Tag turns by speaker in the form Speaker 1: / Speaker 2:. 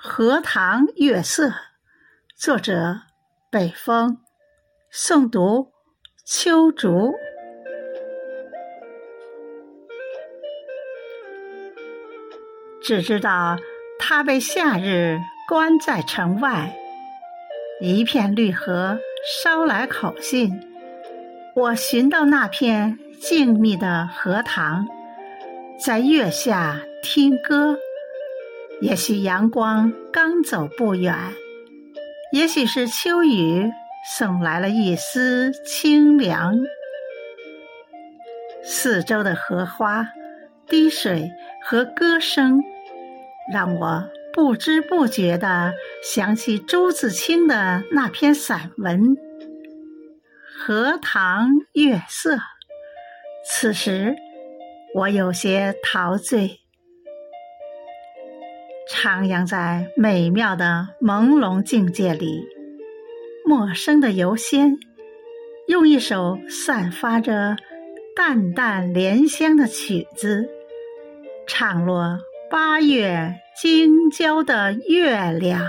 Speaker 1: 荷塘月色，作者北风，诵读秋竹。只知道他被夏日关在城外，一片绿荷捎来口信。我寻到那片静谧的荷塘，在月下听歌。也许阳光刚走不远，也许是秋雨送来了一丝清凉。四周的荷花、滴水和歌声，让我不知不觉地想起朱自清的那篇散文《荷塘月色》。此时，我有些陶醉。徜徉在美妙的朦胧境界里，陌生的游仙用一首散发着淡淡莲香的曲子，唱落八月京郊的月亮。